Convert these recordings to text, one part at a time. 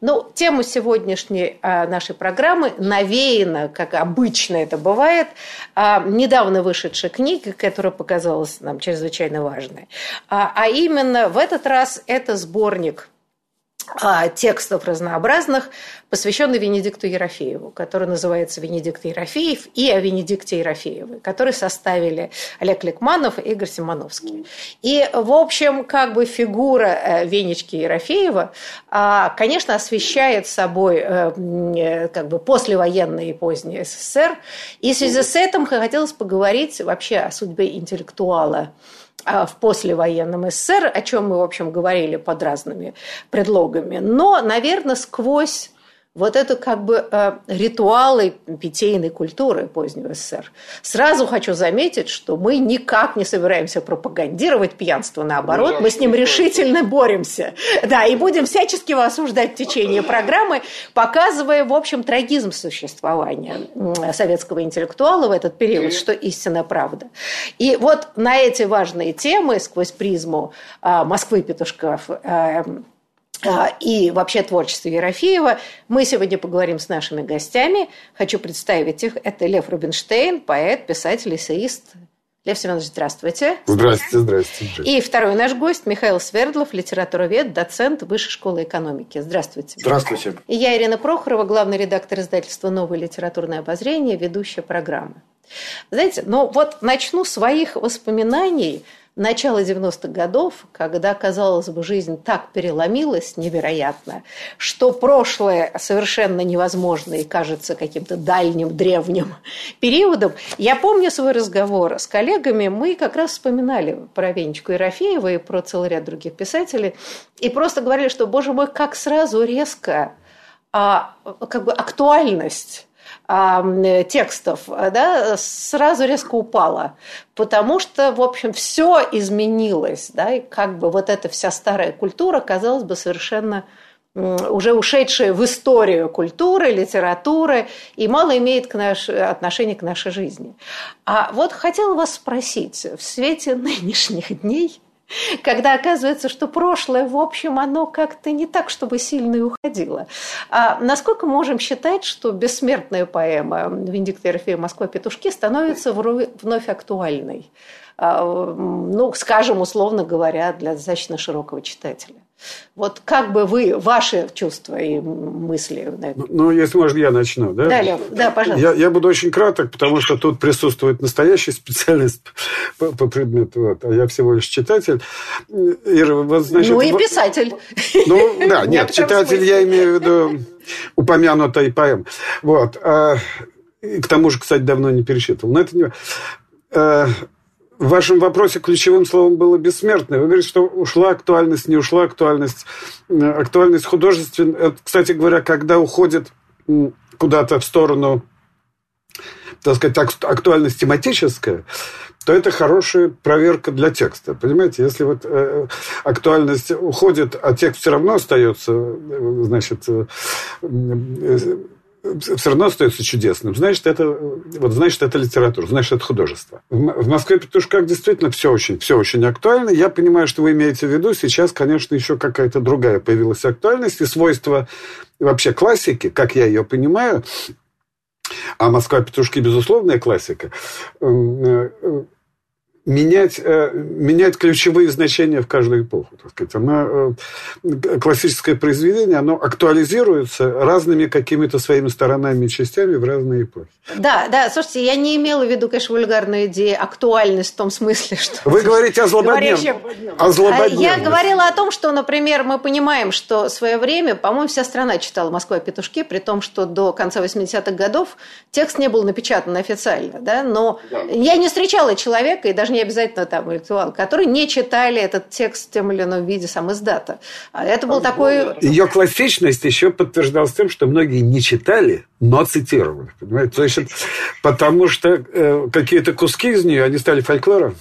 Ну, тема сегодняшней а, нашей программы навеяна, как обычно это бывает, а, недавно вышедшей книги, которая показалась нам чрезвычайно важной. А, а именно в этот раз это сборник текстов разнообразных, посвященный Венедикту Ерофееву, который называется «Венедикт Ерофеев» и о Венедикте Ерофеевой, который составили Олег Ликманов и Игорь Симоновский. И, в общем, как бы фигура э, Венечки Ерофеева, а, конечно, освещает собой э, э, как бы послевоенный и поздний СССР. И в связи с этим хотелось поговорить вообще о судьбе интеллектуала а, в послевоенном СССР, о чем мы, в общем, говорили под разными предлогами. Но, наверное, сквозь вот это как бы э, ритуалы питейной культуры позднего СССР. Сразу хочу заметить, что мы никак не собираемся пропагандировать пьянство, наоборот, мы с ним решительно боремся. Да, и будем всячески его осуждать в течение программы, показывая, в общем, трагизм существования советского интеллектуала в этот период, что истинно правда. И вот на эти важные темы сквозь призму э, Москвы Петушков э, и вообще творчество Ерофеева. Мы сегодня поговорим с нашими гостями. Хочу представить их. Это Лев Рубинштейн, поэт, писатель, эссеист. Лев Семенович, здравствуйте. Здравствуйте, здравствуйте. И второй наш гость Михаил Свердлов, литературовед, доцент Высшей школы экономики. Здравствуйте. Здравствуйте. И я, Ирина Прохорова, главный редактор издательства «Новое литературное обозрение», ведущая программы. Знаете, ну вот начну своих воспоминаний – начала 90-х годов, когда, казалось бы, жизнь так переломилась невероятно, что прошлое совершенно невозможно и кажется каким-то дальним, древним периодом. Я помню свой разговор с коллегами, мы как раз вспоминали про Венечку Ерофеева и про целый ряд других писателей, и просто говорили, что, боже мой, как сразу резко а, как бы актуальность текстов да, сразу резко упала, потому что, в общем, все изменилось, да, и как бы вот эта вся старая культура, казалось бы, совершенно уже ушедшая в историю культуры, литературы и мало имеет к наш, отношения к нашей жизни. А вот хотела вас спросить, в свете нынешних дней – когда оказывается, что прошлое, в общем, оно как-то не так, чтобы сильно и уходило. А насколько можем считать, что бессмертная поэма Венедикта Ерофея «Москва петушки» становится вновь актуальной? А, ну, скажем, условно говоря, для достаточно широкого читателя. Вот как бы вы, ваши чувства и мысли? Ну, ну, если можно, я начну, да? Да, Лев, да, пожалуйста. Я, я буду очень краток, потому что тут присутствует настоящий специалист по, по предмету, вот, а я всего лишь читатель. Ира, вот, значит, ну и писатель. Ну, да, нет, читатель я имею в виду упомянутой поэм. Вот. А, к тому же, кстати, давно не пересчитывал. Но это не... В вашем вопросе ключевым словом было бессмертное. Вы говорите, что ушла актуальность, не ушла актуальность. Э, актуальность художественная. Кстати говоря, когда уходит куда-то в сторону, так сказать, актуальность тематическая, то это хорошая проверка для текста. Понимаете, если вот э, актуальность уходит, а текст все равно остается, э, значит, э, э, все равно остается чудесным. Значит, это, вот, значит, это литература, значит, это художество. В Москве петушках действительно все очень, все очень актуально. Я понимаю, что вы имеете в виду. Сейчас, конечно, еще какая-то другая появилась актуальность. И свойства вообще классики, как я ее понимаю, а Москва петушки, безусловная классика, э, менять, э, менять ключевые значения в каждую эпоху. Так сказать. Она, э, классическое произведение, оно актуализируется разными какими-то своими сторонами и частями в разные эпохи. Да, да, слушайте, я не имела в виду, конечно, вульгарную идею, актуальность в том смысле, что... Вы говорите о злободневном. О злободневном. Я говорила о том, что, например, мы понимаем, что в свое время, по-моему, вся страна читала «Москва петушки», при том, что до конца 80-х годов текст не был напечатан официально, да, но да. я не встречала человека, и даже не обязательно там интеллектуал, которые не читали этот текст в тем или ином виде сам издата. А это был такой... Ее классичность еще подтверждалась тем, что многие не читали, но цитировали. Понимаете? То есть, потому что э, какие-то куски из нее, они стали фольклором.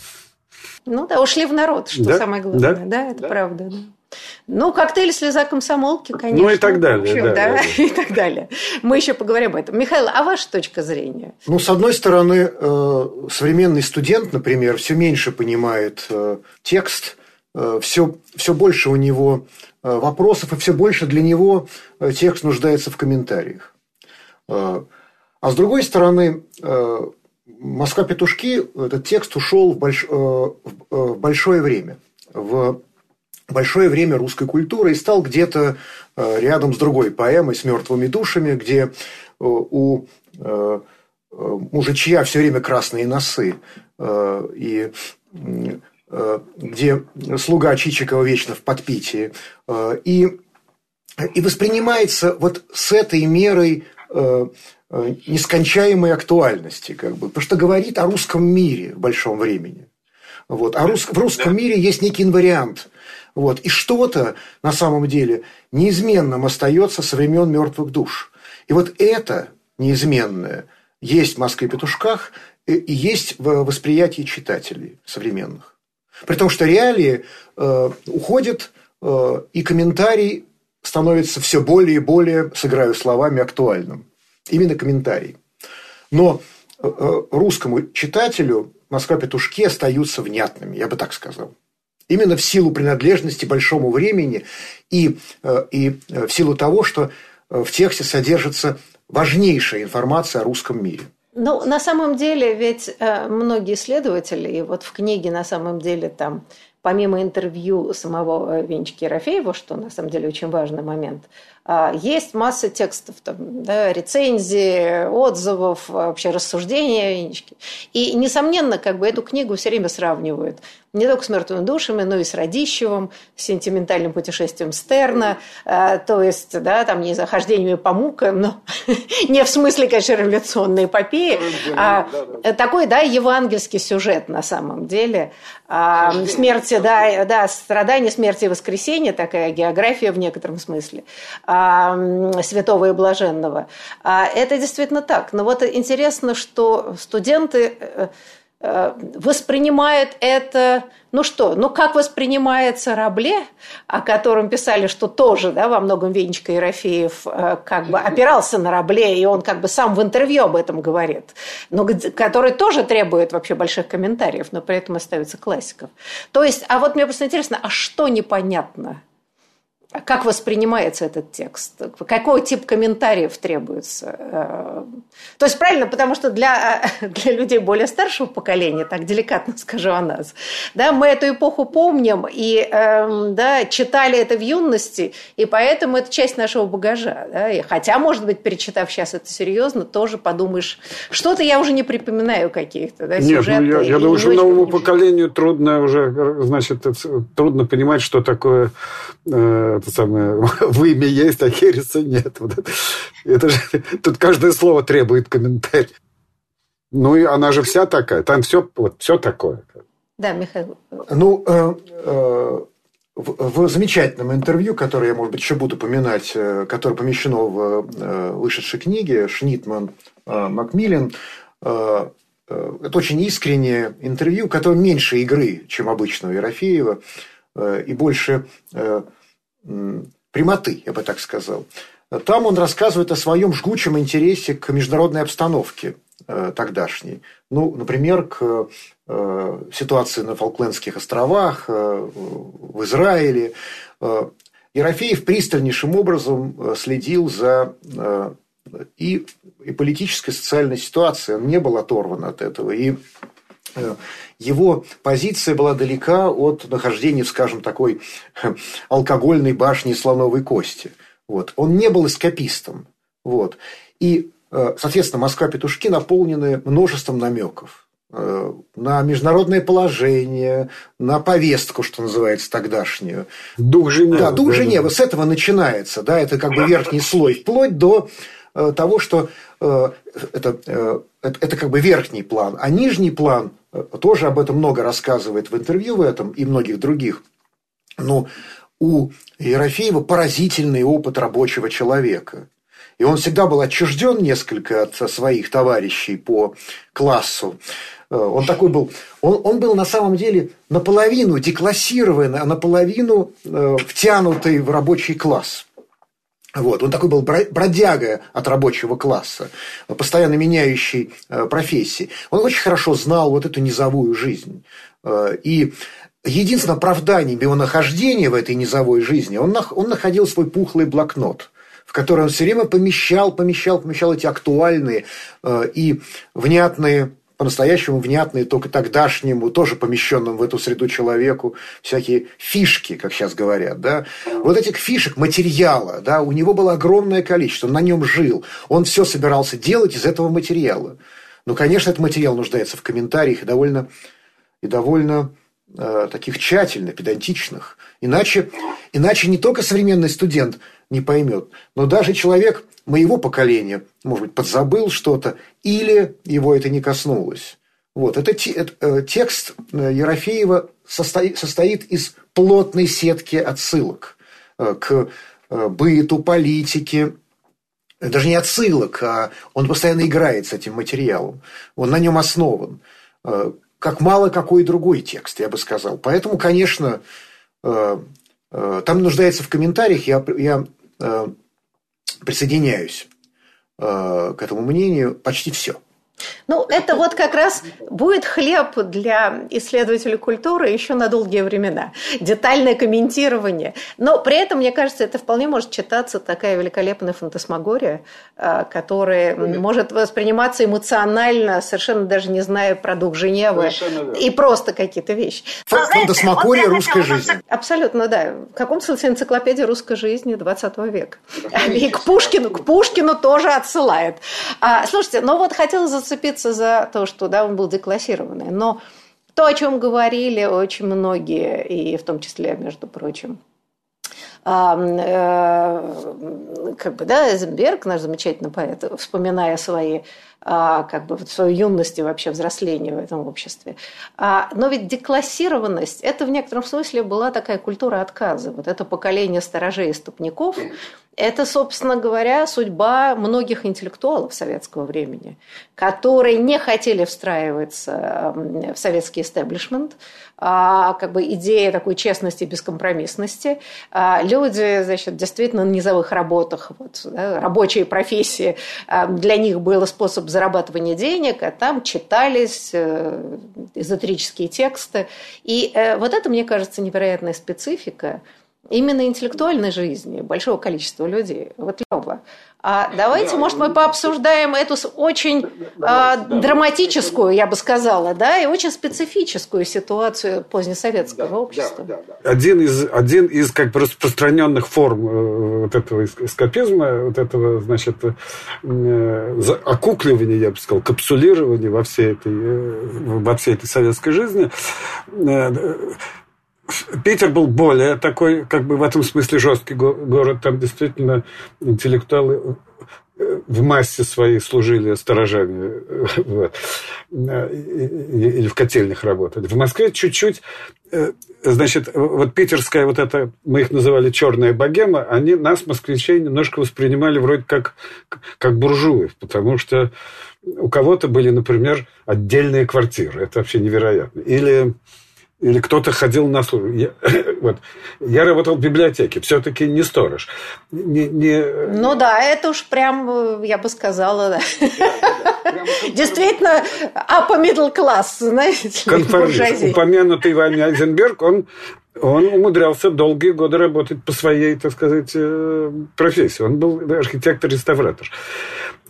Ну да, ушли в народ, что да? самое главное. Да, да это да. правда. Да. Ну, коктейль слеза комсомолки, конечно. Ну и так далее. Общем, да, да, да, и так далее. Мы еще поговорим об этом. Михаил, а ваша точка зрения? Ну, с одной стороны, э, современный студент, например, все меньше понимает э, текст, все, э, все больше у него вопросов, и все больше для него текст нуждается в комментариях. А с другой стороны, «Москва-петушки» этот текст ушел в, больш... в большое время, в большое время русской культуры и стал где-то э, рядом с другой поэмой «С мертвыми душами», где э, у э, мужичья все время красные носы, и где слуга Чичикова вечно в подпитии. И, и воспринимается вот с этой мерой нескончаемой актуальности, как бы, потому что говорит о русском мире в большом времени. Вот. А рус, в русском мире есть некий инвариант – вот. И что-то на самом деле неизменным остается со времен мертвых душ. И вот это неизменное есть в Москве петушках и есть в восприятии читателей современных. При том, что реалии э, уходят, э, и комментарий становится все более и более, сыграю словами, актуальным. Именно комментарий. Но э, э русскому читателю Москва петушки остаются внятными, я бы так сказал. Именно в силу принадлежности большому времени и, э, и э, в силу того, что э, в тексте содержится важнейшая информация о русском мире. Ну, на самом деле, ведь многие исследователи, и вот в книге на самом деле там помимо интервью самого Венчики Ерофеева, что на самом деле очень важный момент, а, есть масса текстов, там, да, рецензий, отзывов, вообще рассуждения Венчики. И, несомненно, как бы эту книгу все время сравнивают не только с мертвыми душами, но и с Радищевым, с сентиментальным путешествием Стерна, э, то есть, да, там, не захождениями по мукам, но не в смысле, конечно, революционной эпопеи, а такой, да, евангельский сюжет на самом деле. А, смерти, да, да, страдания, смерти и воскресения, такая география в некотором смысле, а, святого и блаженного. А, это действительно так. Но вот интересно, что студенты э, воспринимают это, ну что, ну как воспринимается Рабле, о котором писали, что тоже, да, во многом Венечка Ерофеев э, как бы опирался на Рабле, и он как бы сам в интервью об этом говорит, но который тоже требует вообще больших комментариев, но при этом остается классиков. То есть, а вот мне просто интересно, а что непонятно как воспринимается этот текст? Какой тип комментариев требуется? Э, то есть правильно, потому что для, для людей более старшего поколения, так деликатно скажу о нас, да, мы эту эпоху помним и эм, да, читали это в юности, и поэтому это часть нашего багажа. Да, и хотя, может быть, перечитав сейчас это серьезно, тоже подумаешь, что-то я уже не припоминаю каких-то да, Нет, ну, я, я думаю, что новому поколению трудно уже, значит, трудно понимать, что такое э, это самое, в имя есть, а Хереса нет. Вот это, это же, тут каждое слово требует комментария. Ну, и она же вся такая. Там все, вот, все такое. Да, Михаил. Ну, э, э, в, в замечательном интервью, которое я, может быть, еще буду упоминать, э, которое помещено в э, вышедшей книге Шнитман э, Макмиллин, э, э, это очень искреннее интервью, которое меньше игры, чем обычно у Ерофеева, э, и больше э, прямоты, я бы так сказал. Там он рассказывает о своем жгучем интересе к международной обстановке э, тогдашней. Ну, например, к э, ситуации на Фолклендских островах, э, в Израиле. Ерофеев пристальнейшим образом следил за и, и политической, и социальной ситуацией. Он не был оторван от этого. И его позиция была далека от нахождения, скажем, такой алкогольной башни слоновой кости. Вот. Он не был эскапистом. Вот. И, э, соответственно, Москва-петушки наполнены множеством намеков э, на международное положение, на повестку, что называется, тогдашнюю. Дух Женевы. Да, дух Женевы. С этого начинается. Да, это как бы верхний слой, вплоть до э, того, что это, это, это как бы верхний план. А нижний план, тоже об этом много рассказывает в интервью в этом и многих других. Но у Ерофеева поразительный опыт рабочего человека. И он всегда был отчужден несколько от своих товарищей по классу. Э, он такой был, он, он был на самом деле наполовину деклассированный, а наполовину э, втянутый в рабочий класс. Вот. Он такой был бродяга от рабочего класса, постоянно меняющий э, профессии. Он очень хорошо знал вот эту низовую жизнь. Э, и единственным оправданием его нахождения в этой низовой жизни он, он находил свой пухлый блокнот – в которой он все время помещал, помещал, помещал эти актуальные э, и внятные по-настоящему внятные только тогдашнему, тоже помещенному в эту среду человеку, всякие фишки, как сейчас говорят, да. Вот этих фишек, материала, да, у него было огромное количество, он на нем жил, он все собирался делать из этого материала. Ну, конечно, этот материал нуждается в комментариях и довольно, и довольно э, таких тщательно, педантичных. Иначе, иначе не только современный студент не поймет. Но даже человек моего поколения, может быть, подзабыл что-то, или его это не коснулось. Вот. Это, э, текст э, Ерофеева состоит, состоит из плотной сетки отсылок э, к быту, политике, даже не отсылок, а он постоянно играет с этим материалом. Он на нем основан. Как мало какой другой текст, я бы сказал. Поэтому, конечно, там нуждается в комментариях. Я, я присоединяюсь э, к этому мнению почти все. Ну, это вот как раз будет хлеб для исследователей культуры еще на долгие времена. Детальное комментирование. Но при этом, мне кажется, это вполне может читаться такая великолепная фантасмагория, а, которая Нет. может восприниматься эмоционально, совершенно даже не зная про дух Женевы и просто какие-то вещи. Фантасмагория вот русской жизни. Абсолютно, да. В каком смысле энциклопедия русской жизни 20 века. И к Пушкину, к Пушкину тоже отсылает. А, слушайте, ну вот хотела зацепиться за то, что да, он был деклассированный. Но то, о чем говорили очень многие, и в том числе, между прочим, как бы, да, Эйзенберг, наш замечательный поэт, вспоминая свои а, как бы свою юность и вообще взросление в этом обществе. А, но ведь деклассированность – это в некотором смысле была такая культура отказа. Вот это поколение сторожей и ступников – это, собственно говоря, судьба многих интеллектуалов советского времени, которые не хотели встраиваться в советский истеблишмент, а, как бы идея такой честности и бескомпромиссности. Люди, значит, действительно на низовых работах, вот, да, рабочие профессии, для них был способ зарабатывания денег, а там читались э, эзотерические тексты. И э, вот это, мне кажется, невероятная специфика именно интеллектуальной жизни большого количества людей. Вот Лёва, а давайте, да, может, мы пообсуждаем эту очень да, а, драматическую, я бы сказала, да, и очень специфическую ситуацию позднесоветского да, общества. Да, да, да. Один из один из как бы распространенных форм э, вот этого эскапизма, вот этого, значит, э, окукливания, я бы сказал, капсулирования во всей этой э, во всей этой советской жизни Питер был более такой, как бы в этом смысле жесткий город. Там действительно интеллектуалы э, в массе своей служили сторожами вот, или в котельных работали. В Москве чуть-чуть, э, значит, вот питерская вот эта, мы их называли черная богема, они нас, москвичей, немножко воспринимали вроде как, как буржуев, потому что у кого-то были, например, отдельные квартиры. Это вообще невероятно. Или или кто-то ходил на службу. Я, вот. я работал в библиотеке, все-таки не сторож. Не, не... Ну да, это уж прям, я бы сказала, да. Действительно, upper middle class, знаете. Конформист. Упомянутый вами Айзенберг, он он умудрялся долгие годы работать по своей, так сказать, э, профессии. Он был архитектор-реставратор.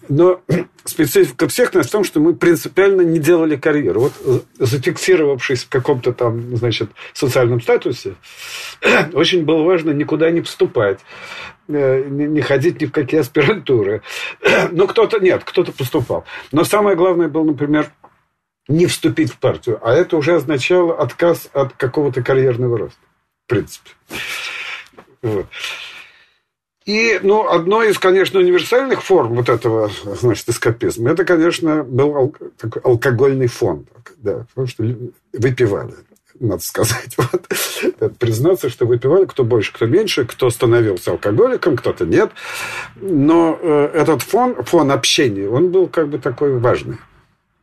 Но специфика всех нас в том, что мы принципиально не делали карьеру. Вот э, зафиксировавшись в каком-то там, значит, социальном статусе, очень было важно никуда не поступать, э, не ходить ни в какие аспирантуры. Ну, кто-то нет, кто-то поступал. Но самое главное было, например, не вступить в партию. А это уже означало отказ от какого-то карьерного роста. В принципе. Вот. И, ну, одной из, конечно, универсальных форм вот этого, значит, эскапизма, это, конечно, был такой алкогольный фон. Да, потому что выпивали, надо сказать. Вот. Признаться, что выпивали кто больше, кто меньше, кто становился алкоголиком, кто-то нет. Но э, этот фон, фон общения, он был как бы такой важный.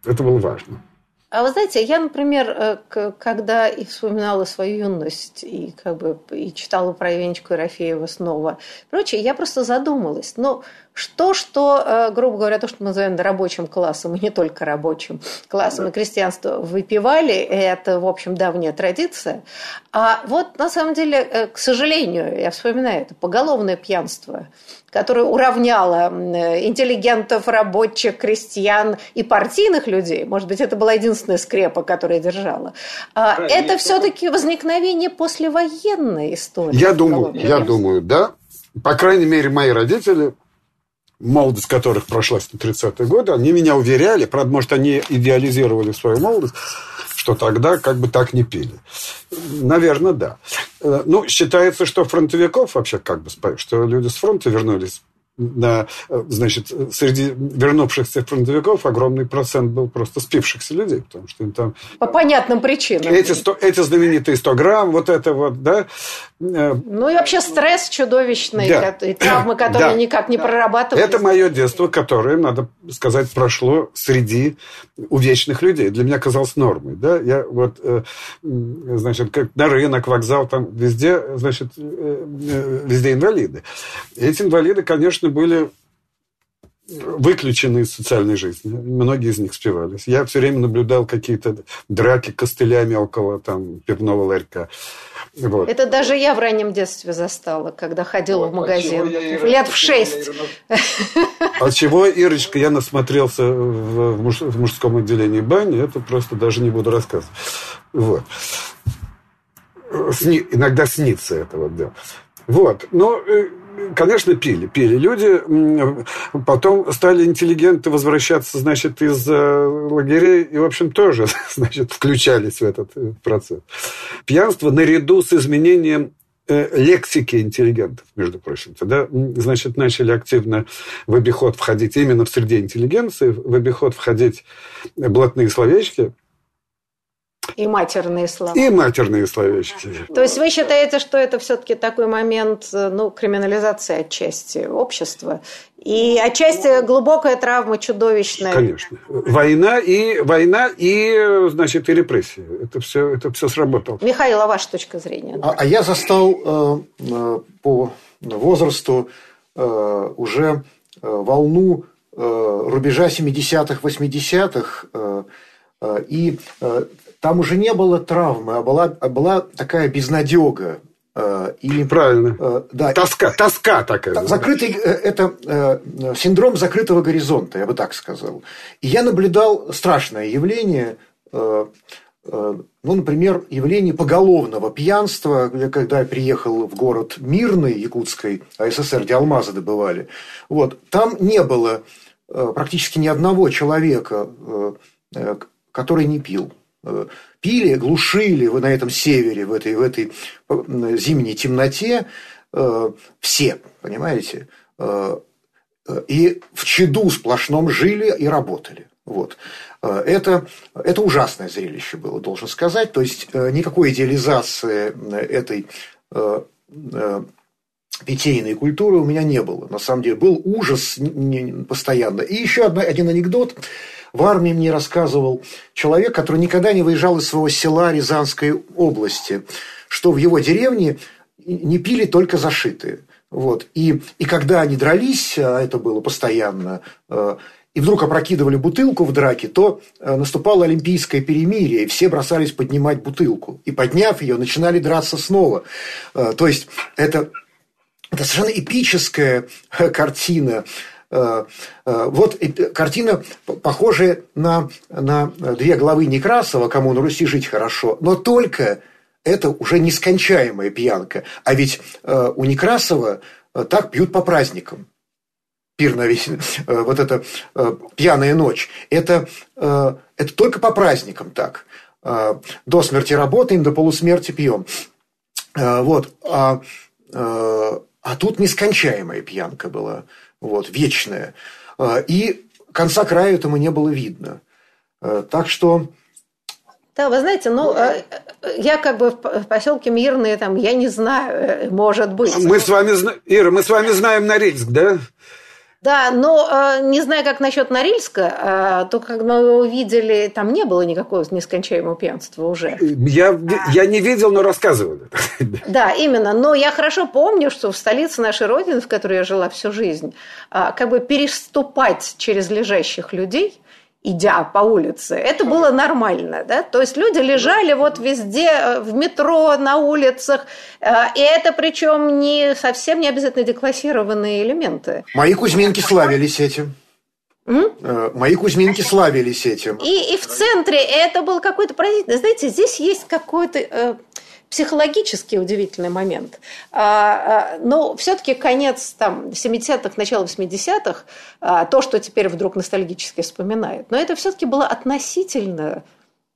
Это было важно. А вы знаете, я, например, э, когда и вспоминала свою юность, и как бы и читала про Венечку Ерофеева снова, прочее, я просто задумалась. Ну, что, что, э, грубо говоря, то, что мы называем рабочим классом, и не только рабочим классом, и крестьянство выпивали, это, в общем, давняя традиция. А вот, на самом деле, э, к сожалению, я вспоминаю это, поголовное пьянство – которая уравняла интеллигентов, рабочих, крестьян и партийных людей, может быть, это была единственная скрепа, которая держала, а это все-таки возникновение послевоенной истории. Я думаю, я думаю, да. По крайней мере, мои родители, молодость которых прошла в 30-е годы, они меня уверяли, правда, может, они идеализировали свою молодость, что тогда как бы так не пили. Наверное, да. Э, ну, считается, что фронтовиков вообще как бы, что люди с фронта вернулись на, значит, среди вернувшихся фронтовиков огромный процент был просто спившихся людей, потому что им там... По понятным причинам. Эти, 100, эти знаменитые 100 грамм, вот это вот, да. Э, ну и вообще стресс чудовищный, да. и травмы, которые да. никак не прорабатываются. Это мое детство, которое, надо сказать, прошло среди увечных людей. Для меня казалось нормой, да. Я вот, э, значит, как на рынок, вокзал, там везде, значит, э, везде инвалиды. Эти инвалиды, конечно, конечно, были выключены из социальной жизни. Многие из них спивались. Я все время наблюдал какие-то драки костылями около там, пивного ларька. Вот. Это даже я в раннем детстве застала, когда ходила вот, в магазин. Я, Лет в шесть. От чего, Ирочка, я насмотрелся в, муж, в мужском отделении бани, это просто даже не буду рассказывать. Вот. Сни, иногда снится это вот, да. Вот. Но э, конечно, пили, пили. Люди потом стали интеллигенты возвращаться, значит, из э, лагерей и, в общем, тоже, значит, включались в этот э, процесс. Пьянство наряду с изменением э, лексики интеллигентов, между прочим. Тогда, значит, начали активно в обиход входить именно в среде интеллигенции, в обиход входить блатные словечки – и матерные слова. И матерные словечки. То есть вы считаете, что это все-таки такой момент ну, криминализации отчасти общества? И отчасти глубокая травма чудовищная. Конечно. Война и, война и, значит, и репрессии. Это все, это все сработало. Михаил, а ваша точка зрения? А, а я застал э, э по возрасту э, уже э, волну э, рубежа 70-х, 80-х. Э, э, и там уже не было травмы, а была, а была такая безнадега. Э, и, Правильно. Э, да, тоска, тоска такая. Закрытый, э, это синдром закрытого горизонта, я бы так сказал. И я наблюдал страшное явление, ну, например, явление поголовного пьянства, когда я приехал в город Мирный, Якутской, АССР, где алмазы добывали. Вот, там не было практически ни одного человека, который не пил. Э, пили, глушили вы на этом севере, в этой, в этой э, зимней темноте э, все, понимаете? И в чаду сплошном жили и работали. Вот. Это, это ужасное зрелище было, должен сказать. То есть, никакой идеализации этой питейной культуры у меня не было. На самом деле, был ужас постоянно. И еще один анекдот. В армии мне рассказывал человек, который никогда не выезжал из своего села Рязанской области, что в его деревне не пили только зашитые. Вот. И, и когда они дрались, а это было постоянно, э, и вдруг опрокидывали бутылку в драке, то э, наступало олимпийское перемирие, и все бросались поднимать бутылку. И подняв ее, начинали драться снова. Э, то есть, это, это совершенно эпическая картина вот картина, похожая на, на две главы Некрасова «Кому на Руси жить хорошо», но только это уже нескончаемая пьянка. А ведь у Некрасова так пьют по праздникам пир на весь, вот эта пьяная ночь, это, это только по праздникам так. До смерти работаем, до полусмерти пьем. Вот. А, а тут нескончаемая пьянка была, вот, вечная. А, и конца края этому не было видно. А, так что... Да, вы знаете, ну, э, я как бы в поселке Мирные, там, я не знаю, э, может быть. Мы с вами, Ира, мы с вами знаем Норильск, да? Да, но э, не знаю, как насчет Норильска, э, то, как мы его увидели, там не было никакого нескончаемого пьянства уже. Я, я не видел, но рассказывали. Да, именно. Но я хорошо помню, что в столице нашей Родины, в которой я жила всю жизнь, э, как бы переступать через лежащих людей – идя по улице. Это было нормально, да? То есть люди лежали вот везде, э, в метро, на улицах, э, и это причем не совсем не обязательно деклассированные элементы. Мои кузьминки славились этим. М? Э, мои кузьминки славились этим. И, и в центре это был какой-то поразительный. Знаете, здесь есть какой-то психологически удивительный момент. А, а, но все-таки конец там, 70-х, начало 80-х, а, то, что теперь вдруг ностальгически вспоминает, но это все-таки было относительно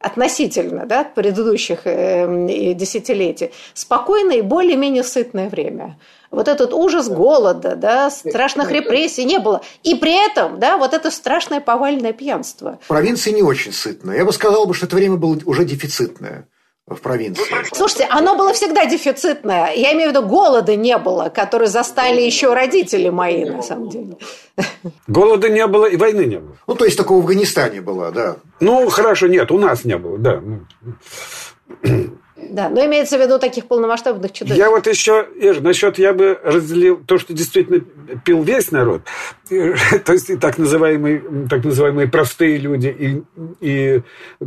относительно да, предыдущих э, десятилетий, спокойное и более-менее сытное время. Вот этот ужас голода, да, страшных репрессий не было. И при этом, да, вот это страшное повальное пьянство. Провинции не очень сытное. Я бы сказал, что это время было уже дефицитное в провинции. Слушайте, оно было всегда дефицитное. Я имею в виду, голода не было, который застали еще родители мои, на самом деле. Голода не было и войны не было. Ну, то есть, такого в Афганистане было, да. Ну, хорошо, нет, у нас не было, да. Да, но имеется в виду таких полномасштабных чудовищ. Я вот еще, Ир, насчет я бы разделил то, что действительно пил весь народ, то есть и так называемые, так называемые простые люди и, и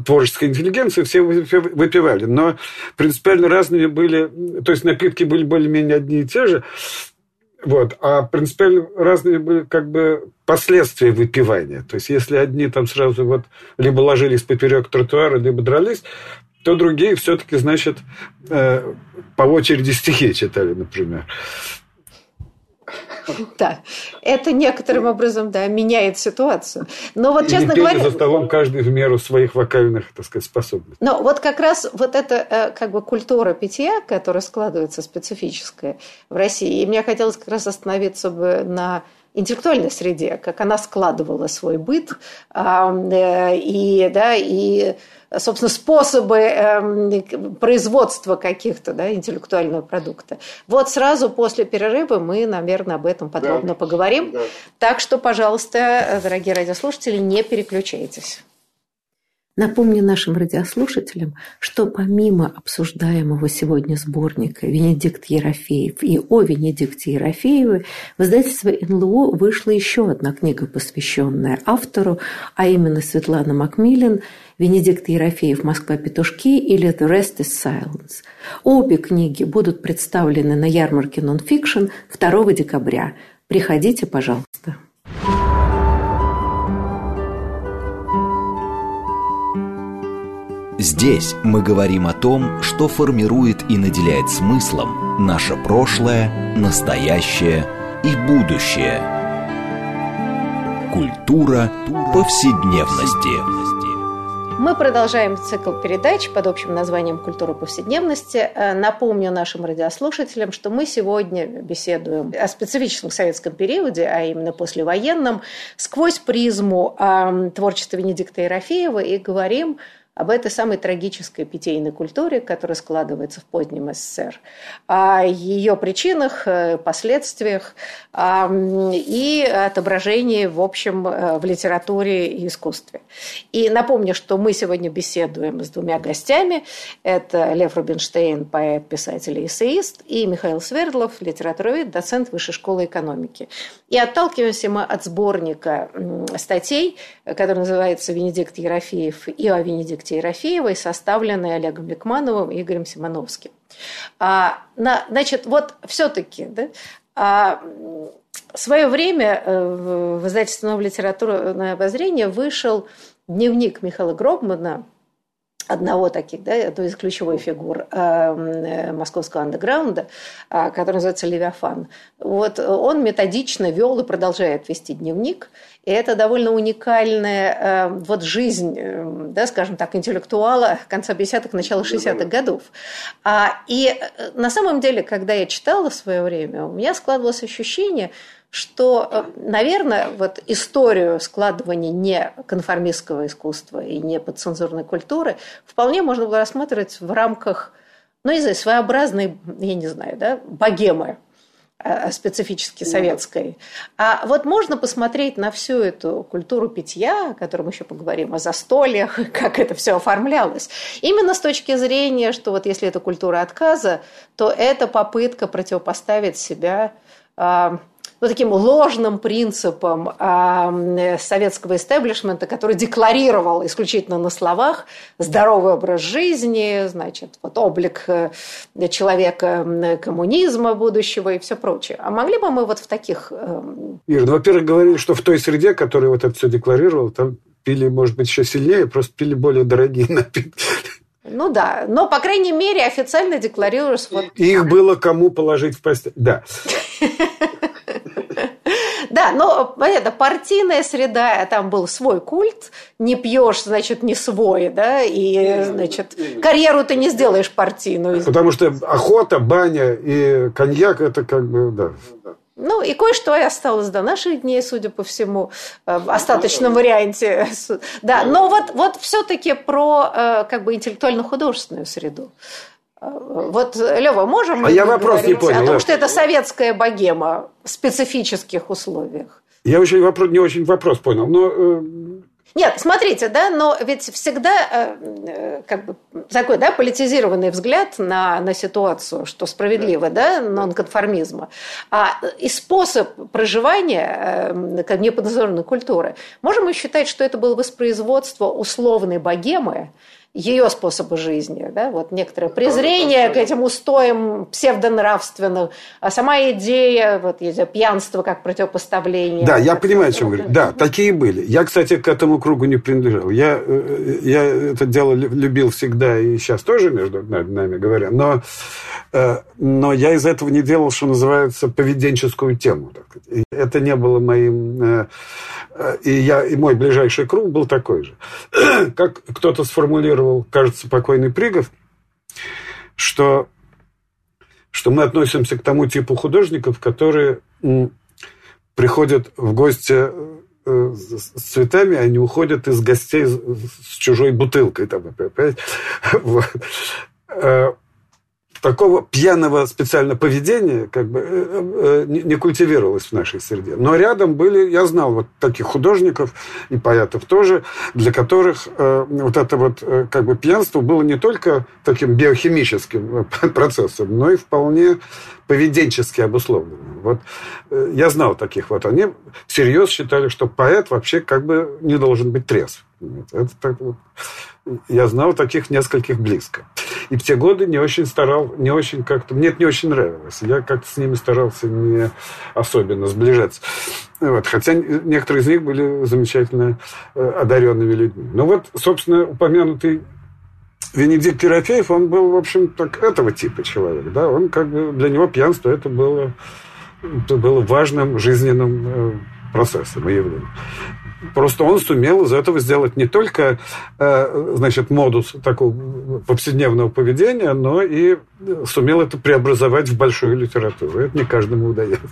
творческая интеллигенция все выпивали. Но принципиально разными были, то есть напитки были более-менее одни и те же, вот. А принципиально разные были как бы последствия выпивания. То есть, если одни там сразу вот либо ложились поперек тротуара, либо дрались, то другие все-таки, значит, э, по очереди стихи читали, например. Да, это некоторым образом, да, меняет ситуацию. Но вот, честно и говоря... за столом каждый в меру своих вокальных, так сказать, способностей. Но вот как раз вот эта э, как бы культура питья, которая складывается специфическая в России, и мне хотелось как раз остановиться бы на интеллектуальной среде, как она складывала свой быт, э, и, да, и собственно, способы эм, производства каких-то да, интеллектуального продукта. Вот сразу после перерыва мы, наверное, об этом подробно да. поговорим. Да. Так что, пожалуйста, дорогие радиослушатели, не переключайтесь. Напомню нашим радиослушателям, что помимо обсуждаемого сегодня сборника «Венедикт Ерофеев» и о Венедикте Ерофееве в издательстве НЛО вышла еще одна книга, посвященная автору, а именно Светлана Макмиллин «Венедикт Ерофеев. Москва. Петушки» или «The Rest is Silence». Обе книги будут представлены на ярмарке «Non/fiction» 2 декабря. Приходите, пожалуйста. Здесь мы говорим о том, что формирует и наделяет смыслом наше прошлое, настоящее и будущее. Культура повседневности. Мы продолжаем цикл передач под общим названием «Культура повседневности». Э, напомню нашим радиослушателям, что мы сегодня беседуем о специфическом советском периоде, а именно послевоенном, сквозь призму творчества Венедикта Ерофеева и говорим об этой самой трагической питейной культуре, которая складывается в позднем СССР, о ее причинах, э, последствиях и отображении, в общем, э, в литературе и искусстве. И напомню, что мы сегодня беседуем с двумя гостями. Это Лев Рубинштейн, поэт, писатель и эссеист, и Михаил Свердлов, литературовед, доцент Высшей школы экономики. И отталкиваемся мы от сборника статей, который называется «Венедикт Ерофеев и о Венедикте Конституции Ерофеевой, составленной Олегом Ликмановым и Игорем Симоновским. А, на, значит, вот все-таки, да, А в свое время э, в издательстве «Новое литературное обозрение» вышел дневник Михаила Гробмана, одного таких, да, одной из ключевых фигур э, московского андеграунда, э, который называется Левиафан. Вот он методично вел и продолжает вести дневник. И это довольно уникальная э, вот жизнь, э, да, скажем так, интеллектуала конца 50-х, начала 60-х годов. А, и э, на самом деле, когда я читала в свое время, у меня складывалось ощущение, что, э, наверное, вот историю складывания не конформистского искусства и не подцензурной культуры вполне можно было рассматривать в рамках, ну, не знаю, своеобразной, я не знаю, да, богемы э, специфически советской. А вот можно посмотреть на всю эту культуру питья, о которой мы еще поговорим, о застольях, как это все оформлялось. Именно с точки зрения, что вот если это культура отказа, то это попытка противопоставить себя а, ну, таким ложным принципом э, советского истеблишмента, который декларировал исключительно на словах здоровый образ жизни, значит, вот облик э, человека коммунизма будущего и все прочее. А могли бы мы вот в таких... Э... Ир, ну, во-первых, говорили, что в той среде, которая вот это все декларировала, там пили, может быть, еще сильнее, просто пили более дорогие напитки. Ну да, но, по крайней мере, официально декларируешь... Вот... Их было кому положить в постель. Да. Да, но понятно, партийная среда, там был свой культ, не пьешь, значит, не свой, да, и, значит, карьеру ты не сделаешь партийную. Потому что охота, баня и коньяк, это как бы, да. Ну, и кое-что и осталось до наших дней, судя по всему, э, в остаточном варианте. Да, но вот, вот все-таки про э, как бы интеллектуально-художественную среду. Вот, Лева, можем а я вопрос не понял, о том, что это советская богема в специфических условиях? Я очень вопрос, не очень вопрос понял, но э, нет, смотрите, да, но ведь всегда э, э, как бы такой, да, политизированный взгляд на, на ситуацию, что справедливо, да, нонконформизма. А и способ проживания э, как неподназорной культуры, можем мы считать, что это было воспроизводство условной богемы, ее способа жизни, да, вот некоторое презрение к этим устоям псевдонравственным, а сама идея, вот пьянство как противопоставление. Да, я понимаю, о чем говорю. Да, такие были. Я, кстати, к этому кругу не принадлежал. Я, э, я это дело любил всегда и сейчас тоже, между нами говоря, но, э, но я из этого не делал, что называется, поведенческую тему. Это не было моим... Э, и, я, и мой ближайший круг был такой же. Как кто-то сформулировал, кажется, покойный Пригов, что, что мы относимся к тому типу художников, которые приходят в гости э, с цветами, они уходят из гостей с чужой бутылкой. Там, опять. Вот. Э, такого пьяного специально поведения как бы э, э, не культивировалось в нашей среде. Но рядом были, я знал вот таких художников и поэтов тоже, для которых э, вот это вот как бы пьянство было не только таким биохимическим процессом, но и вполне поведенчески обусловленным. Вот я знал таких вот. Они всерьез считали, что поэт вообще как бы не должен быть трезв. Это так вот я знал таких нескольких близко. И в те годы не очень старал, не очень как-то... Мне это не очень нравилось. Я как-то с ними старался не особенно сближаться. Вот. Хотя некоторые из них были замечательно э, одаренными людьми. Но вот, собственно, упомянутый Венедикт Ерофеев, он был, в общем, так этого типа человек. Да? Он как бы... Для него пьянство это было, это было важным жизненным э, процессом и явлением. Просто он сумел из этого сделать не только, э, значит, модус такого повседневного поведения, но и сумел это преобразовать в большую литературу. Это не каждому удается.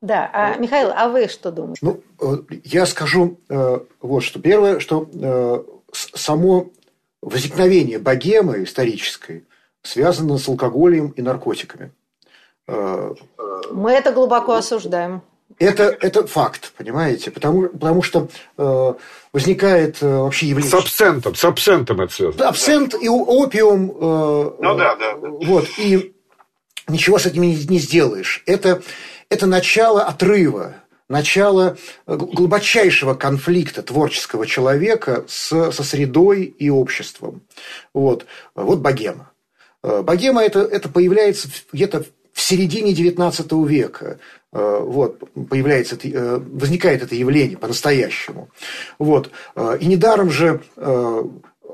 Да, а, Михаил, а вы что думаете? Ну, э, я скажу э, вот что. Первое, что само возникновение богемы исторической связано с алкоголем и наркотиками. Мы это глубоко осуждаем. Это, это факт, понимаете? Потому, потому что э, возникает э, вообще явление... С абсентом, с абсентом это связано. Абсент и опиум. Э, ну да, да. Вот, и ничего с этим не, не сделаешь. Это, это начало отрыва, начало глубочайшего конфликта творческого человека с, со средой и обществом. Вот, вот богема. Э, богема это, это появляется где-то в середине XIX века вот, появляется, возникает это явление по-настоящему. Вот. И недаром же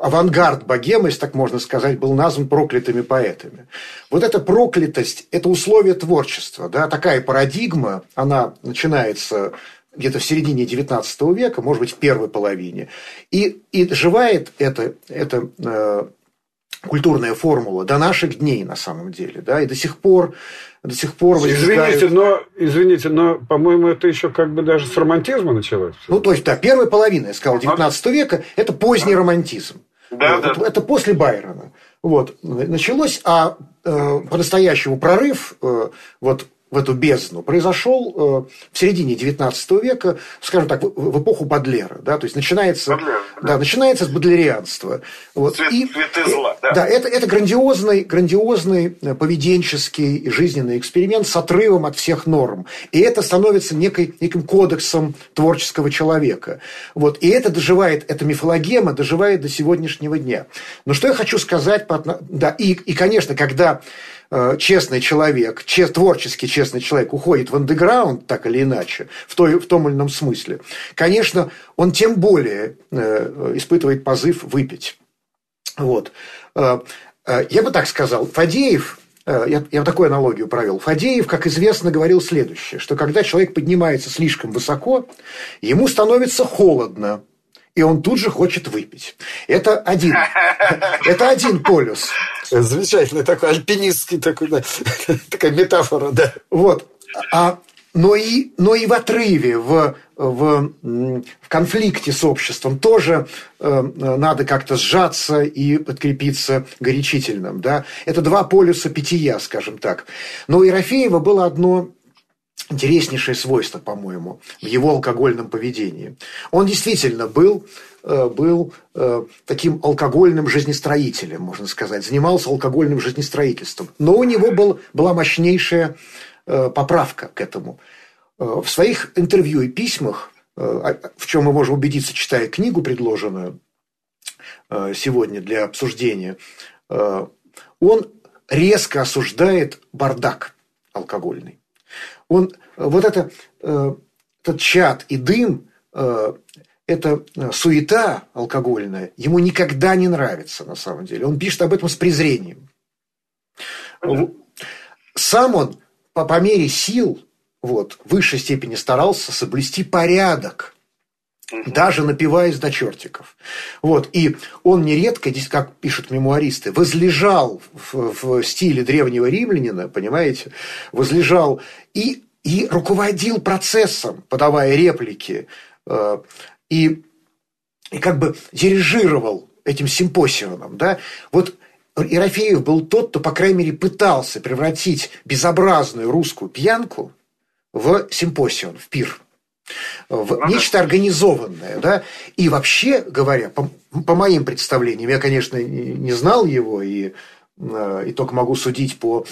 авангард богемы, если так можно сказать, был назван проклятыми поэтами. Вот эта проклятость – это условие творчества. Да? Такая парадигма, она начинается где-то в середине XIX века, может быть, в первой половине. И, и живает эта, эта э, культурная формула до наших дней, на самом деле. Да? И до сих пор до сих пор возникают... Извините, но, извините, но, по-моему, это еще как бы даже с романтизма началось. Ну, то есть, да, первая половина, я сказал, 19 века – это поздний романтизм. Да, вот, да. Это после Байрона. Вот, началось, а э, по-настоящему прорыв э, вот в эту бездну произошел э, в середине XIX века, скажем так, в эпоху Бадлера. Да, то есть начинается, Бадлер, да. Да, начинается с бадлерианства. Вот. Цвет, и, цветы зла. Да, да это, это грандиозный, грандиозный э, поведенческий и жизненный эксперимент с отрывом от всех норм. И это становится некой, неким кодексом творческого человека. Вот. И это доживает, эта мифологема доживает до сегодняшнего дня. Но что я хочу сказать, по, да, и, и, конечно, когда честный человек, чест, творческий честный человек уходит в андеграунд, так или иначе, в, той, в том или ином смысле, конечно, он тем более э, испытывает позыв выпить. Вот. Э, я бы так сказал, Фадеев, я, я такую аналогию провел. Фадеев, как известно, говорил следующее, что когда человек поднимается слишком высоко, ему становится холодно, и он тут же хочет выпить. Это один, это один полюс. Замечательный такой альпинистский такой, да, такая метафора, да. Вот. А, но, и, но и в отрыве, в, в, в конфликте с обществом тоже э, надо как-то сжаться и подкрепиться горячительным. Да? Это два полюса питья, скажем так. Но у Ерофеева было одно интереснейшее свойство, по-моему, в его алкогольном поведении. Он действительно был, э, был э, таким алкогольным жизнестроителем, можно сказать, занимался алкогольным жизнестроительством. Но у него был, была мощнейшая э, поправка к этому. В своих интервью и письмах, в чем мы можем убедиться, читая книгу, предложенную сегодня для обсуждения, он резко осуждает бардак алкогольный он вот это, э, этот чат и дым, э, эта суета алкогольная, ему никогда не нравится на самом деле. Он пишет об этом с презрением. Сам он по, по мере сил вот, в высшей степени старался соблюсти порядок, даже напиваясь до чертиков. Вот. И он нередко, здесь, как пишут мемуаристы, возлежал в, в стиле древнего римлянина, понимаете, возлежал и, и руководил процессом, подавая реплики, э, и, и как бы дирижировал этим симпосионом. Да? Вот Ерофеев был тот, кто, по крайней мере, пытался превратить безобразную русскую пьянку в симпосион, в пир в ну нечто организованное, да, и вообще говоря, по, по моим представлениям, я, конечно, не знал его и, э, и только могу судить по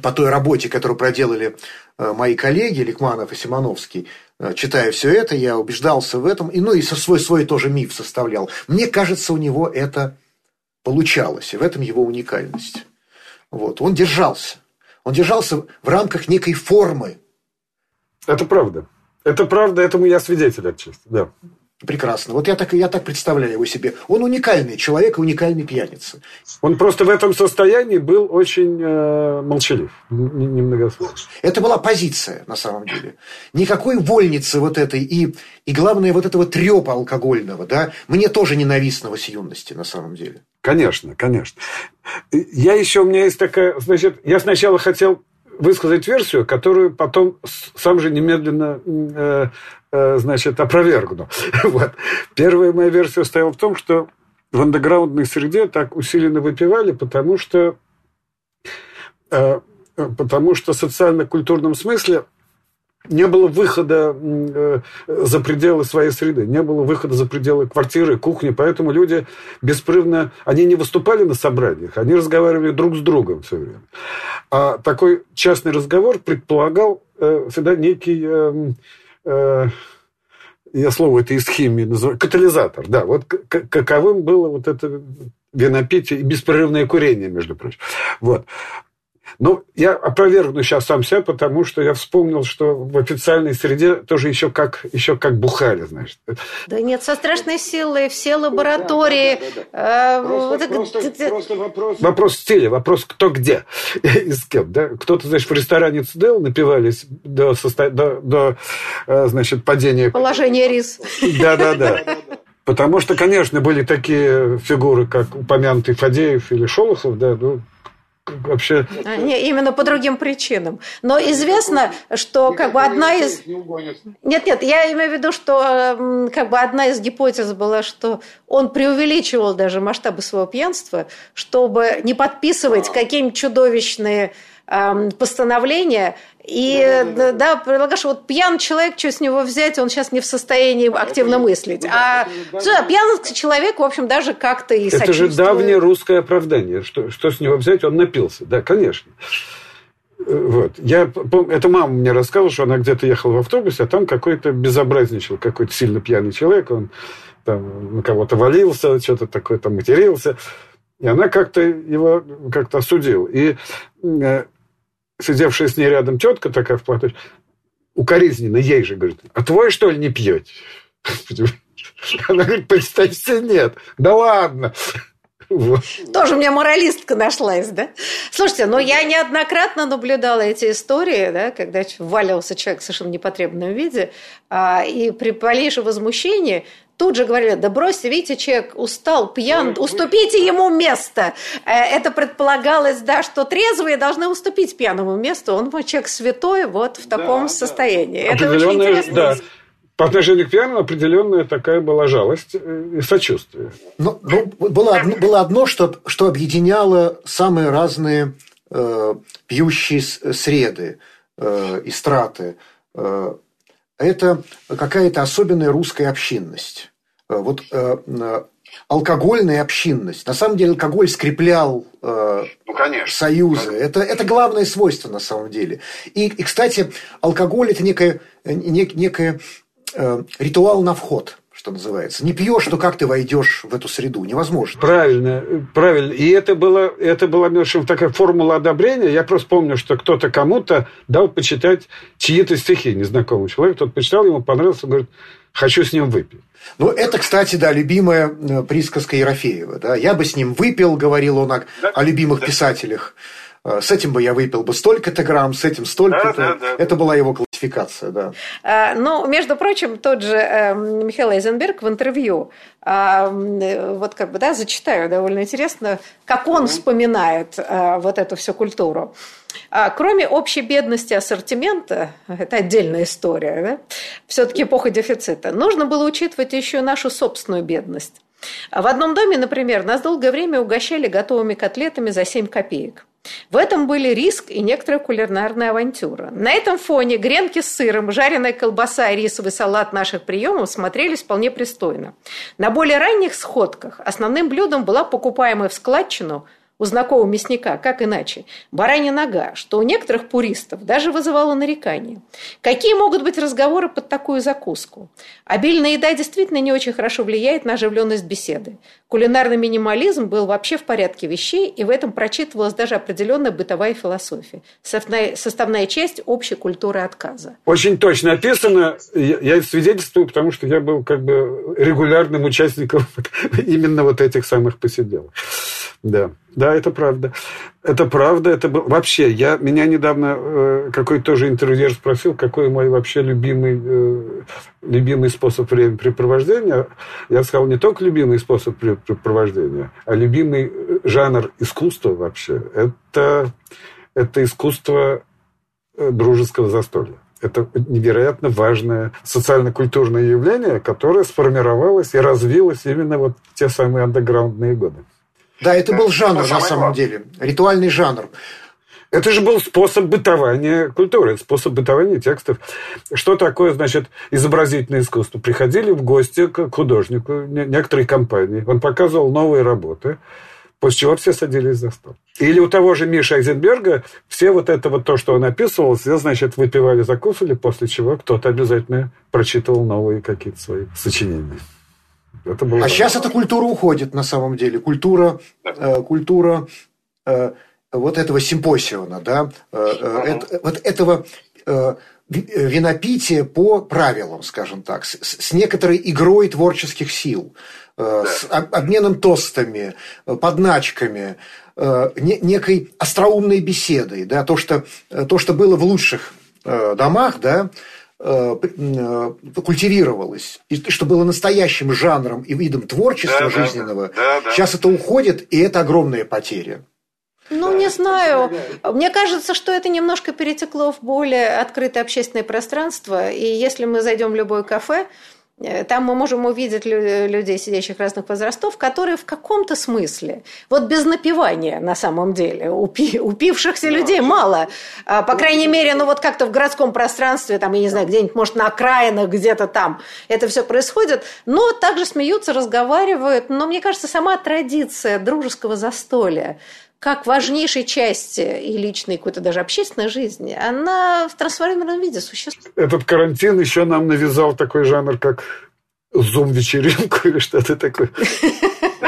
по той работе, которую проделали э, мои коллеги Ликманов и Симоновский, э, читая все это, я убеждался в этом, и, ну и свой, свой тоже миф составлял. Мне кажется, у него это получалось, и в этом его уникальность. Вот. Он держался. Он держался в рамках некой формы. Это правда. Это правда, этому я свидетель отчасти, да. Прекрасно. Вот я так, я так представляю его себе. Он уникальный человек и уникальный пьяница. Он просто в этом состоянии был очень э, молчалив, немногословен. Это была позиция, на самом деле. Никакой вольницы вот этой и, и главное, вот этого трепа алкогольного, да, мне тоже ненавистного с юности, на самом деле. Конечно, конечно. Я еще, у меня есть такая, значит, я сначала хотел высказать версию, которую потом сам же немедленно э, э, значит, опровергну. Вот. Первая моя версия стояла в том, что в андеграундной среде так усиленно выпивали, потому что, э, потому что в социально-культурном смысле не было выхода э, за пределы своей среды, не было выхода за пределы квартиры, кухни, поэтому люди беспрерывно, они не выступали на собраниях, они разговаривали друг с другом все время. А такой частный разговор предполагал э, всегда некий, э, я слово это из химии называю, катализатор, да, вот каковым было вот это винопитие и беспрерывное курение, между прочим. Вот. Ну, я опровергну сейчас сам себя, потому что я вспомнил, что в официальной среде тоже еще как, еще как бухали, значит. Да нет, со страшной силой все лаборатории. Вопрос стиля, вопрос кто где и с кем. Да? Кто-то, значит, в ресторане ЦДЛ напивались до, состо... до, до э, значит, падения... Положения рис. Да-да-да. Потому что, конечно, были такие фигуры, как упомянутый Фадеев или Шолохов, да, ну, вообще... А, не, именно по другим причинам. Но известно, что как бы одна из... Нет, нет, я имею в виду, что как бы одна из гипотез была, что он преувеличивал даже масштабы своего пьянства, чтобы не подписывать а. какие-нибудь чудовищные постановления. И да, да, предлагаешь, вот пьяный человек, что с него взять, он сейчас не в состоянии активно мыслить. А все, пьяный человек, в общем, даже как-то и Это же давнее русское оправдание. Что, что с него взять, он напился. Да, конечно. Вот. Я, это мама мне рассказывала, что она где-то ехала в автобусе, а там какой-то безобразничал, какой-то сильно пьяный человек, он там на кого-то валился, что-то такое там матерился. И она как-то его как-то осудила. И э, сидевшая с ней рядом тетка такая в платочке, укоризненно ей же говорит, а твой, что ли, не пьете? Она говорит, представь себе, нет. Да ладно. Вот. Тоже у меня моралистка нашлась, да? Слушайте, но я неоднократно наблюдала эти истории, да, когда вваливался человек в совершенно непотребном виде, а, и при полнейшем возмущении тут же говорили, да бросьте, видите, человек устал, пьян, уступите ему место. Э, это предполагалось, да, что трезвые должны уступить пьяному месту. Он человек святой вот в таком да, состоянии. Да. Это очень интересно. Да. По отношению к пьяному определенная такая была жалость и сочувствие. Ну, ну было, одно, было одно, что, что объединяло самые разные э, пьющие среды э, и страты. Э, это какая-то особенная русская общинность. Э, вот э, э, алкогольная общинность. На самом деле алкоголь скреплял э, ну, конечно. союзы. Это, это главное свойство на самом деле. И, и кстати, алкоголь это некое, нек, некое э, ритуал на вход что называется. Не пьешь, то как ты войдешь в эту среду? Невозможно. Правильно, правильно. И это была, это была, в общем, такая формула одобрения. Я просто помню, что кто-то кому-то дал почитать чьи-то стихи, незнакомый человек. Тот почитал, ему понравился, говорит, хочу с ним выпить. Ну, это, кстати, да, любимая э, присказка Ерофеева. Да? «Я бы с ним выпил», говорил он о, да? о любимых да. писателях. Э, с этим бы я выпил бы столько-то грамм, с этим столько-то. Да, да, да. Это была его классификация, да. А, ну, между прочим, тот же э, Михаил Эйзенберг в интервью, а, вот как бы, да, зачитаю, довольно интересно, как он вспоминает вот эту всю культуру. А, кроме общей бедности ассортимента, это отдельная история, да, все-таки эпоха дефицита, нужно было учитывать еще нашу собственную бедность. В одном доме, например, нас долгое время угощали готовыми котлетами за 7 копеек. В этом были риск и некоторая кулинарная авантюра. На этом фоне гренки с сыром, жареная колбаса и рисовый салат наших приемов смотрелись вполне пристойно. На более ранних сходках основным блюдом была покупаемая в складчину у знакомого мясника, как иначе, баранья нога, что у некоторых пуристов даже вызывало нарекания. Какие могут быть разговоры под такую закуску? Обильная еда действительно не очень хорошо влияет на оживленность беседы. Кулинарный минимализм был вообще в порядке вещей, и в этом прочитывалась даже определенная бытовая философия, составная, часть общей культуры отказа. Очень точно описано. Я свидетельствую, потому что я был как бы регулярным участником именно вот этих самых посиделок. Да, да, это правда. Это правда, это был... Вообще, я... меня недавно э, какой-то тоже интервьюер спросил, какой мой вообще любимый, э, любимый способ времяпрепровождения. Я сказал, не только любимый способ времяпрепровождения, а любимый э, жанр искусства вообще. Это, это искусство э, дружеского застолья. Это невероятно важное социально-культурное явление, которое сформировалось и развилось именно вот в те самые андеграундные годы. Да, это был жанр на самом деле, ритуальный жанр. Это же был способ бытования культуры, способ бытования текстов. Что такое, значит, изобразительное искусство? Приходили в гости к художнику некоторой компании, он показывал новые работы, после чего все садились за стол. Или у того же Миши Айзенберга все вот это вот то, что он описывал, все, значит, выпивали, закусывали, после чего кто-то обязательно прочитывал новые какие-то свои сочинения. Это было... А сейчас эта культура уходит на самом деле. Культура, э, культура э, вот этого симпосиона, да, вот этого винопитие по правилам, скажем так, с, с некоторой игрой творческих сил, да. с обменом тостами, подначками, некой остроумной беседой, да, то, что, то, что было в лучших домах, да, культивировалось, и что было настоящим жанром и видом творчества да, жизненного, да, да, сейчас это уходит, и это огромная потеря. Ну, не знаю. Мне кажется, что это немножко перетекло в более открытое общественное пространство. И если мы зайдем в любое кафе, э, там мы можем увидеть людей, сидящих разных возрастов, которые в каком-то смысле, вот без напивания на самом деле, упи, упившихся людей мало. А, по крайней мере, ну вот как-то в городском пространстве, там, я не знаю, где-нибудь, может, на окраинах, где-то там это все происходит, но также смеются, разговаривают. Но мне кажется, сама традиция дружеского застолья, как важнейшей части и личной, и какой-то даже общественной жизни, она в трансформированном виде существует. Этот карантин еще нам навязал такой жанр, как зум-вечеринку или что-то такое.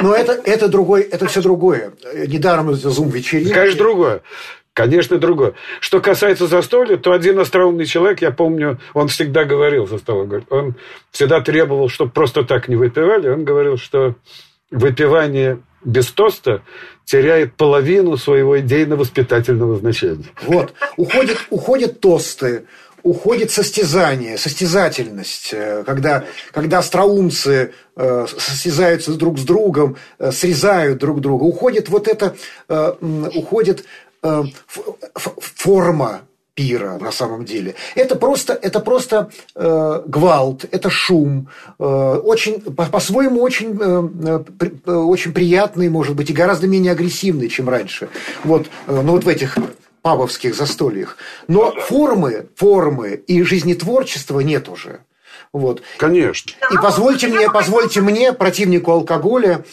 Но это, это другой, это все другое. Недаром это зум-вечеринка. Конечно, другое. Конечно, другое. Что касается застолья, то один остроумный человек, я помню, он всегда говорил за столом, он всегда требовал, чтобы просто так не выпивали. Он говорил, что выпивание без тоста теряет половину своего идейно-воспитательного значения. Вот. Уходят, уходят тосты, уходит состязание, состязательность, э, когда, когда остроумцы э, состязаются друг с другом, э, срезают друг друга. Уходит вот это, уходит форма пира на самом деле. Это просто, это просто э, гвалт, это шум, э, очень, по-своему очень, э, э, очень приятный, может быть, и гораздо менее агрессивный, чем раньше. Вот, э, ну вот в этих павовских застольях. Но формы, формы и жизнетворчества нет уже. Вот. Конечно. И позвольте мне, позвольте мне, противнику алкоголя,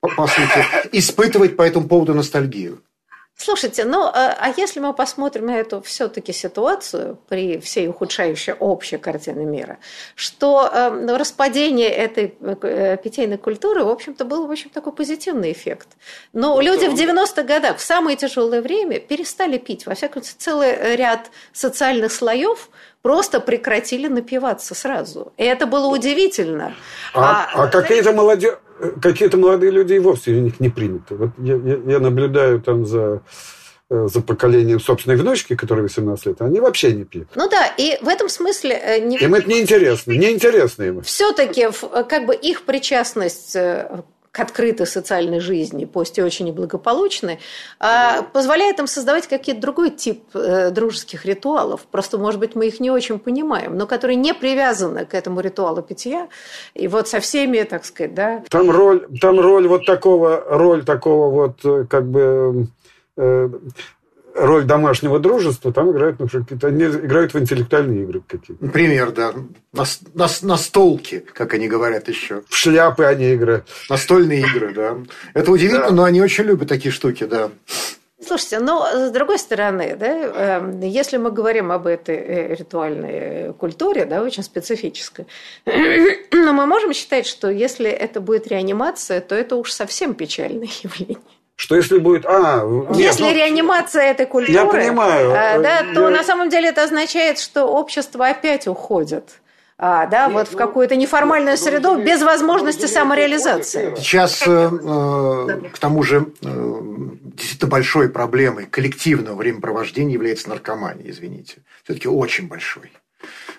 по, по сути, испытывать по этому поводу ностальгию. Слушайте, ну а, а если мы посмотрим на эту все-таки ситуацию при всей ухудшающей общей картине мира, что э, распадение этой э, питейной культуры, в общем-то, был, в общем, такой позитивный эффект. Но ну, люди в 90-х годах в самое тяжелое время перестали пить. Во всяком случае, целый ряд социальных слоев просто прекратили напиваться сразу. И это было удивительно. А, а, а какие-то молодежь какие-то молодые люди и вовсе у них не принято. Вот я, я, я наблюдаю там за э, за поколением собственной внучки, которой 18 лет, они вообще не пьют. Ну да, и в этом смысле... Э, не... Им это неинтересно, неинтересно им. Все-таки как бы их причастность э, к открытой социальной жизни, пусть и очень неблагополучной, а позволяет им создавать какие-то другой тип э, дружеских ритуалов. Просто, может быть, мы их не очень понимаем, но которые не привязаны к этому ритуалу питья. И вот со всеми, так сказать, да. Там роль, там роль вот такого, роль такого вот э, как бы э, роль домашнего дружества, там играют, ну, какие-то, они играют в интеллектуальные игры какие-то. Пример, да. На, на, на столке, как они говорят еще. В шляпы они играют. Настольные игры, да. Это удивительно, да. но они очень любят такие штуки, да. Слушайте, но с другой стороны, да, эм, если мы говорим об этой э, ритуальной культуре, да, очень специфической, но мы можем считать, что если это будет реанимация, то это уж совсем печальное явление что если будет... А, нет, если ну, реанимация этой культуры, я понимаю, а, да, я... то на самом деле это означает, что общество опять уходит. А, да, Нет, вот в ну, какую-то неформальную среду без возможности самореализации. Сейчас, э, э, к тому же, э, действительно большой проблемой коллективного времяпровождения является наркомания, извините. Все-таки очень большой.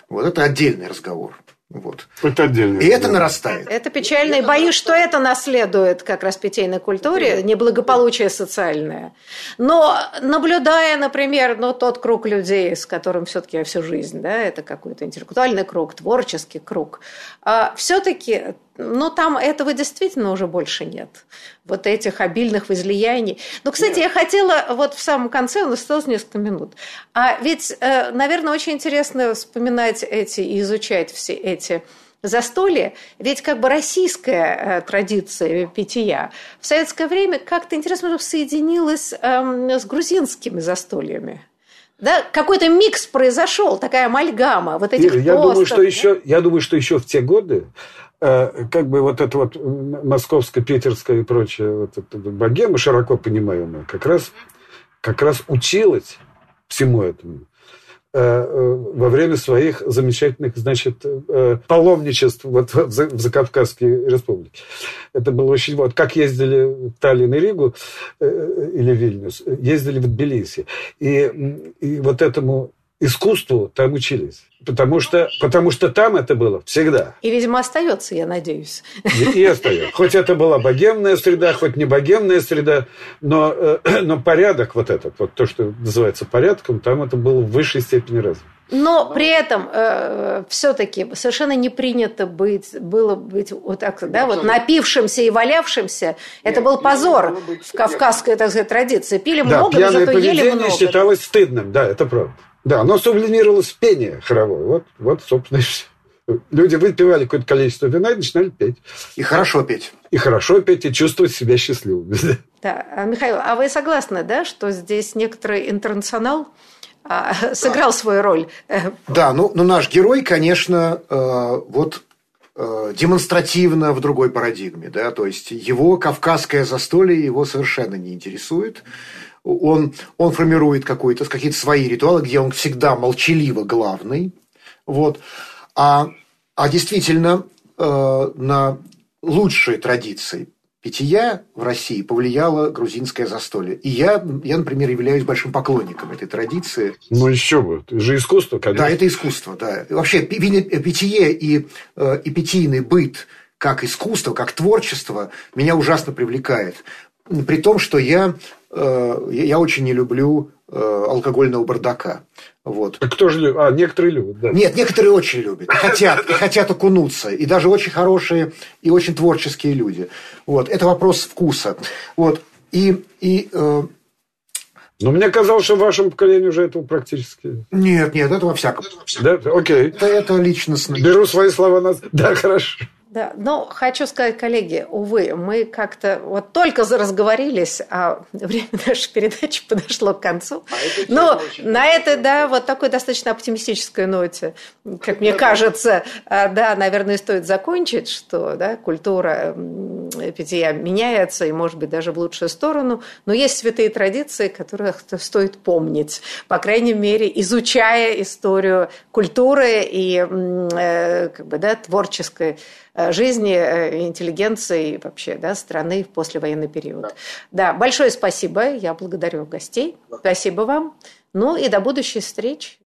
Вот это отдельный разговор. Вот. Это отдельно. И это нарастает. Это печально. И боюсь, что это наследует как раз питейной культуре, неблагополучие социальное. Но наблюдая, например, ну, тот круг людей, с которым все-таки я всю жизнь, да, это какой-то интеллектуальный круг, творческий круг, а все-таки но там этого действительно уже больше нет. Вот этих обильных возлияний. Но, кстати, нет. я хотела вот в самом конце, у нас осталось несколько минут. А ведь, э, наверное, очень интересно вспоминать эти и изучать все эти застолья. Ведь как бы российская э, традиция питья в советское время как-то интересно соединилась эм, с грузинскими застольями. Да, какой-то микс произошел, такая амальгама вот этих Ира, я думаю, что еще, я думаю, что еще в те годы как бы вот это вот московско-питерская и прочее вот эта богема, широко понимаемая, как раз как раз училась всему этому э, э, во время своих замечательных, значит, паломничеств вот в Закавказской республике. Это было очень... Вот как ездили в Таллин и Ригу или Вильнюс, ездили в Тбилиси. И, и вот этому искусству там учились. Потому что, потому что там это было всегда. И, видимо, остается, я надеюсь. И, и остается. Хоть это была богемная среда, хоть не богемная среда, но, э, но порядок вот этот, вот то, что называется порядком, там это было в высшей степени развито. Но при этом э, все-таки совершенно не принято быть, было быть вот так, да, вот напившимся и валявшимся. Это был позор в кавказской, так сказать, традиции. Пили да, много, но зато ели много. считалось стыдным, да, это правда. Да, оно сублимировалось в пение хоровое. Вот, вот собственно, и все. Люди выпивали какое-то количество вина и начинали петь. И хорошо петь. И хорошо петь, и чувствовать себя счастливым. Да, а, Михаил, а вы согласны, да, что здесь некоторый интернационал а, сыграл свою роль? Да, ну, ну наш герой, конечно, э, вот э, демонстративно в другой парадигме, да, то есть его кавказское застолье его совершенно не интересует он, он формирует какие-то свои ритуалы, где он всегда молчаливо главный. Вот. А, а действительно, э, на лучшие традиции питья в России повлияло грузинское застолье. И я, я, например, являюсь большим поклонником этой традиции. Ну, еще бы. Это же искусство, конечно. Да, это искусство, да. Вообще, питье и, э, и питийный быт как искусство, как творчество меня ужасно привлекает. При том, что я Э, я очень не люблю э, алкогольного бардака. Вот. А кто же любит? А, некоторые любят, да. Нет, некоторые очень любят. Хотят, и хотят окунуться. И даже очень хорошие и очень творческие люди. Вот. Это вопрос вкуса. Вот. И, и э... Но мне казалось, что в вашем поколении уже этого практически... Нет, нет, это во всяком. Да? Окей. Это, это личностно. Беру свои слова на... Да, хорошо. Да, но хочу сказать, коллеги, увы, мы как-то вот только разговорились, а время нашей передачи подошло к концу. А но на этой, да, вот такой достаточно оптимистической ноте, как мне кажется, а, да, наверное, стоит закончить, что да, культура питья меняется, и, может быть, даже в лучшую сторону, но есть святые традиции, которых стоит помнить, по крайней мере, изучая историю культуры и э, как бы, да, творческой жизни э, интеллигенции вообще да, страны в послевоенный период. Да. да, большое спасибо. Я благодарю гостей. Да. Спасибо вам. Ну и до будущих встреч.